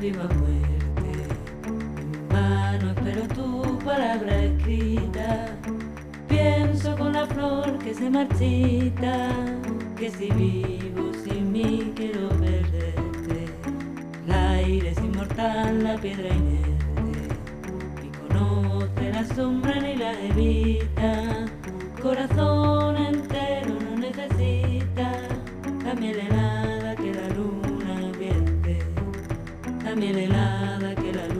viva muerte. En vano espero tu palabra escrita. Pienso con la flor que se marchita, que si vivo sin mí quiero perderte. El aire es inmortal, la piedra inerte, y conoce la sombra ni la evita. Corazón entero no necesita, la miel deja miel helada que la luz